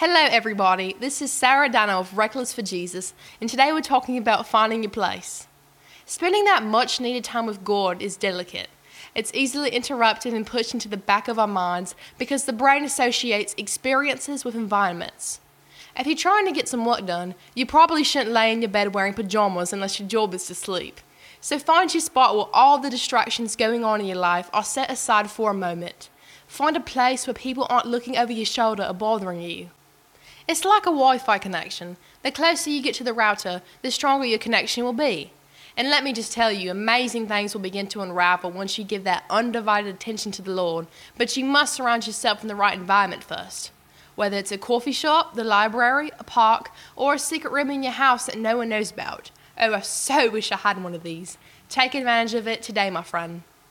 Hello, everybody. This is Sarah Dano of Reckless for Jesus, and today we're talking about finding your place. Spending that much needed time with God is delicate. It's easily interrupted and pushed into the back of our minds because the brain associates experiences with environments. If you're trying to get some work done, you probably shouldn't lay in your bed wearing pajamas unless your job is to sleep. So find your spot where all the distractions going on in your life are set aside for a moment. Find a place where people aren't looking over your shoulder or bothering you. It's like a Wi Fi connection. The closer you get to the router, the stronger your connection will be. And let me just tell you, amazing things will begin to unravel once you give that undivided attention to the Lord. But you must surround yourself in the right environment first. Whether it's a coffee shop, the library, a park, or a secret room in your house that no one knows about. Oh, I so wish I had one of these. Take advantage of it today, my friend.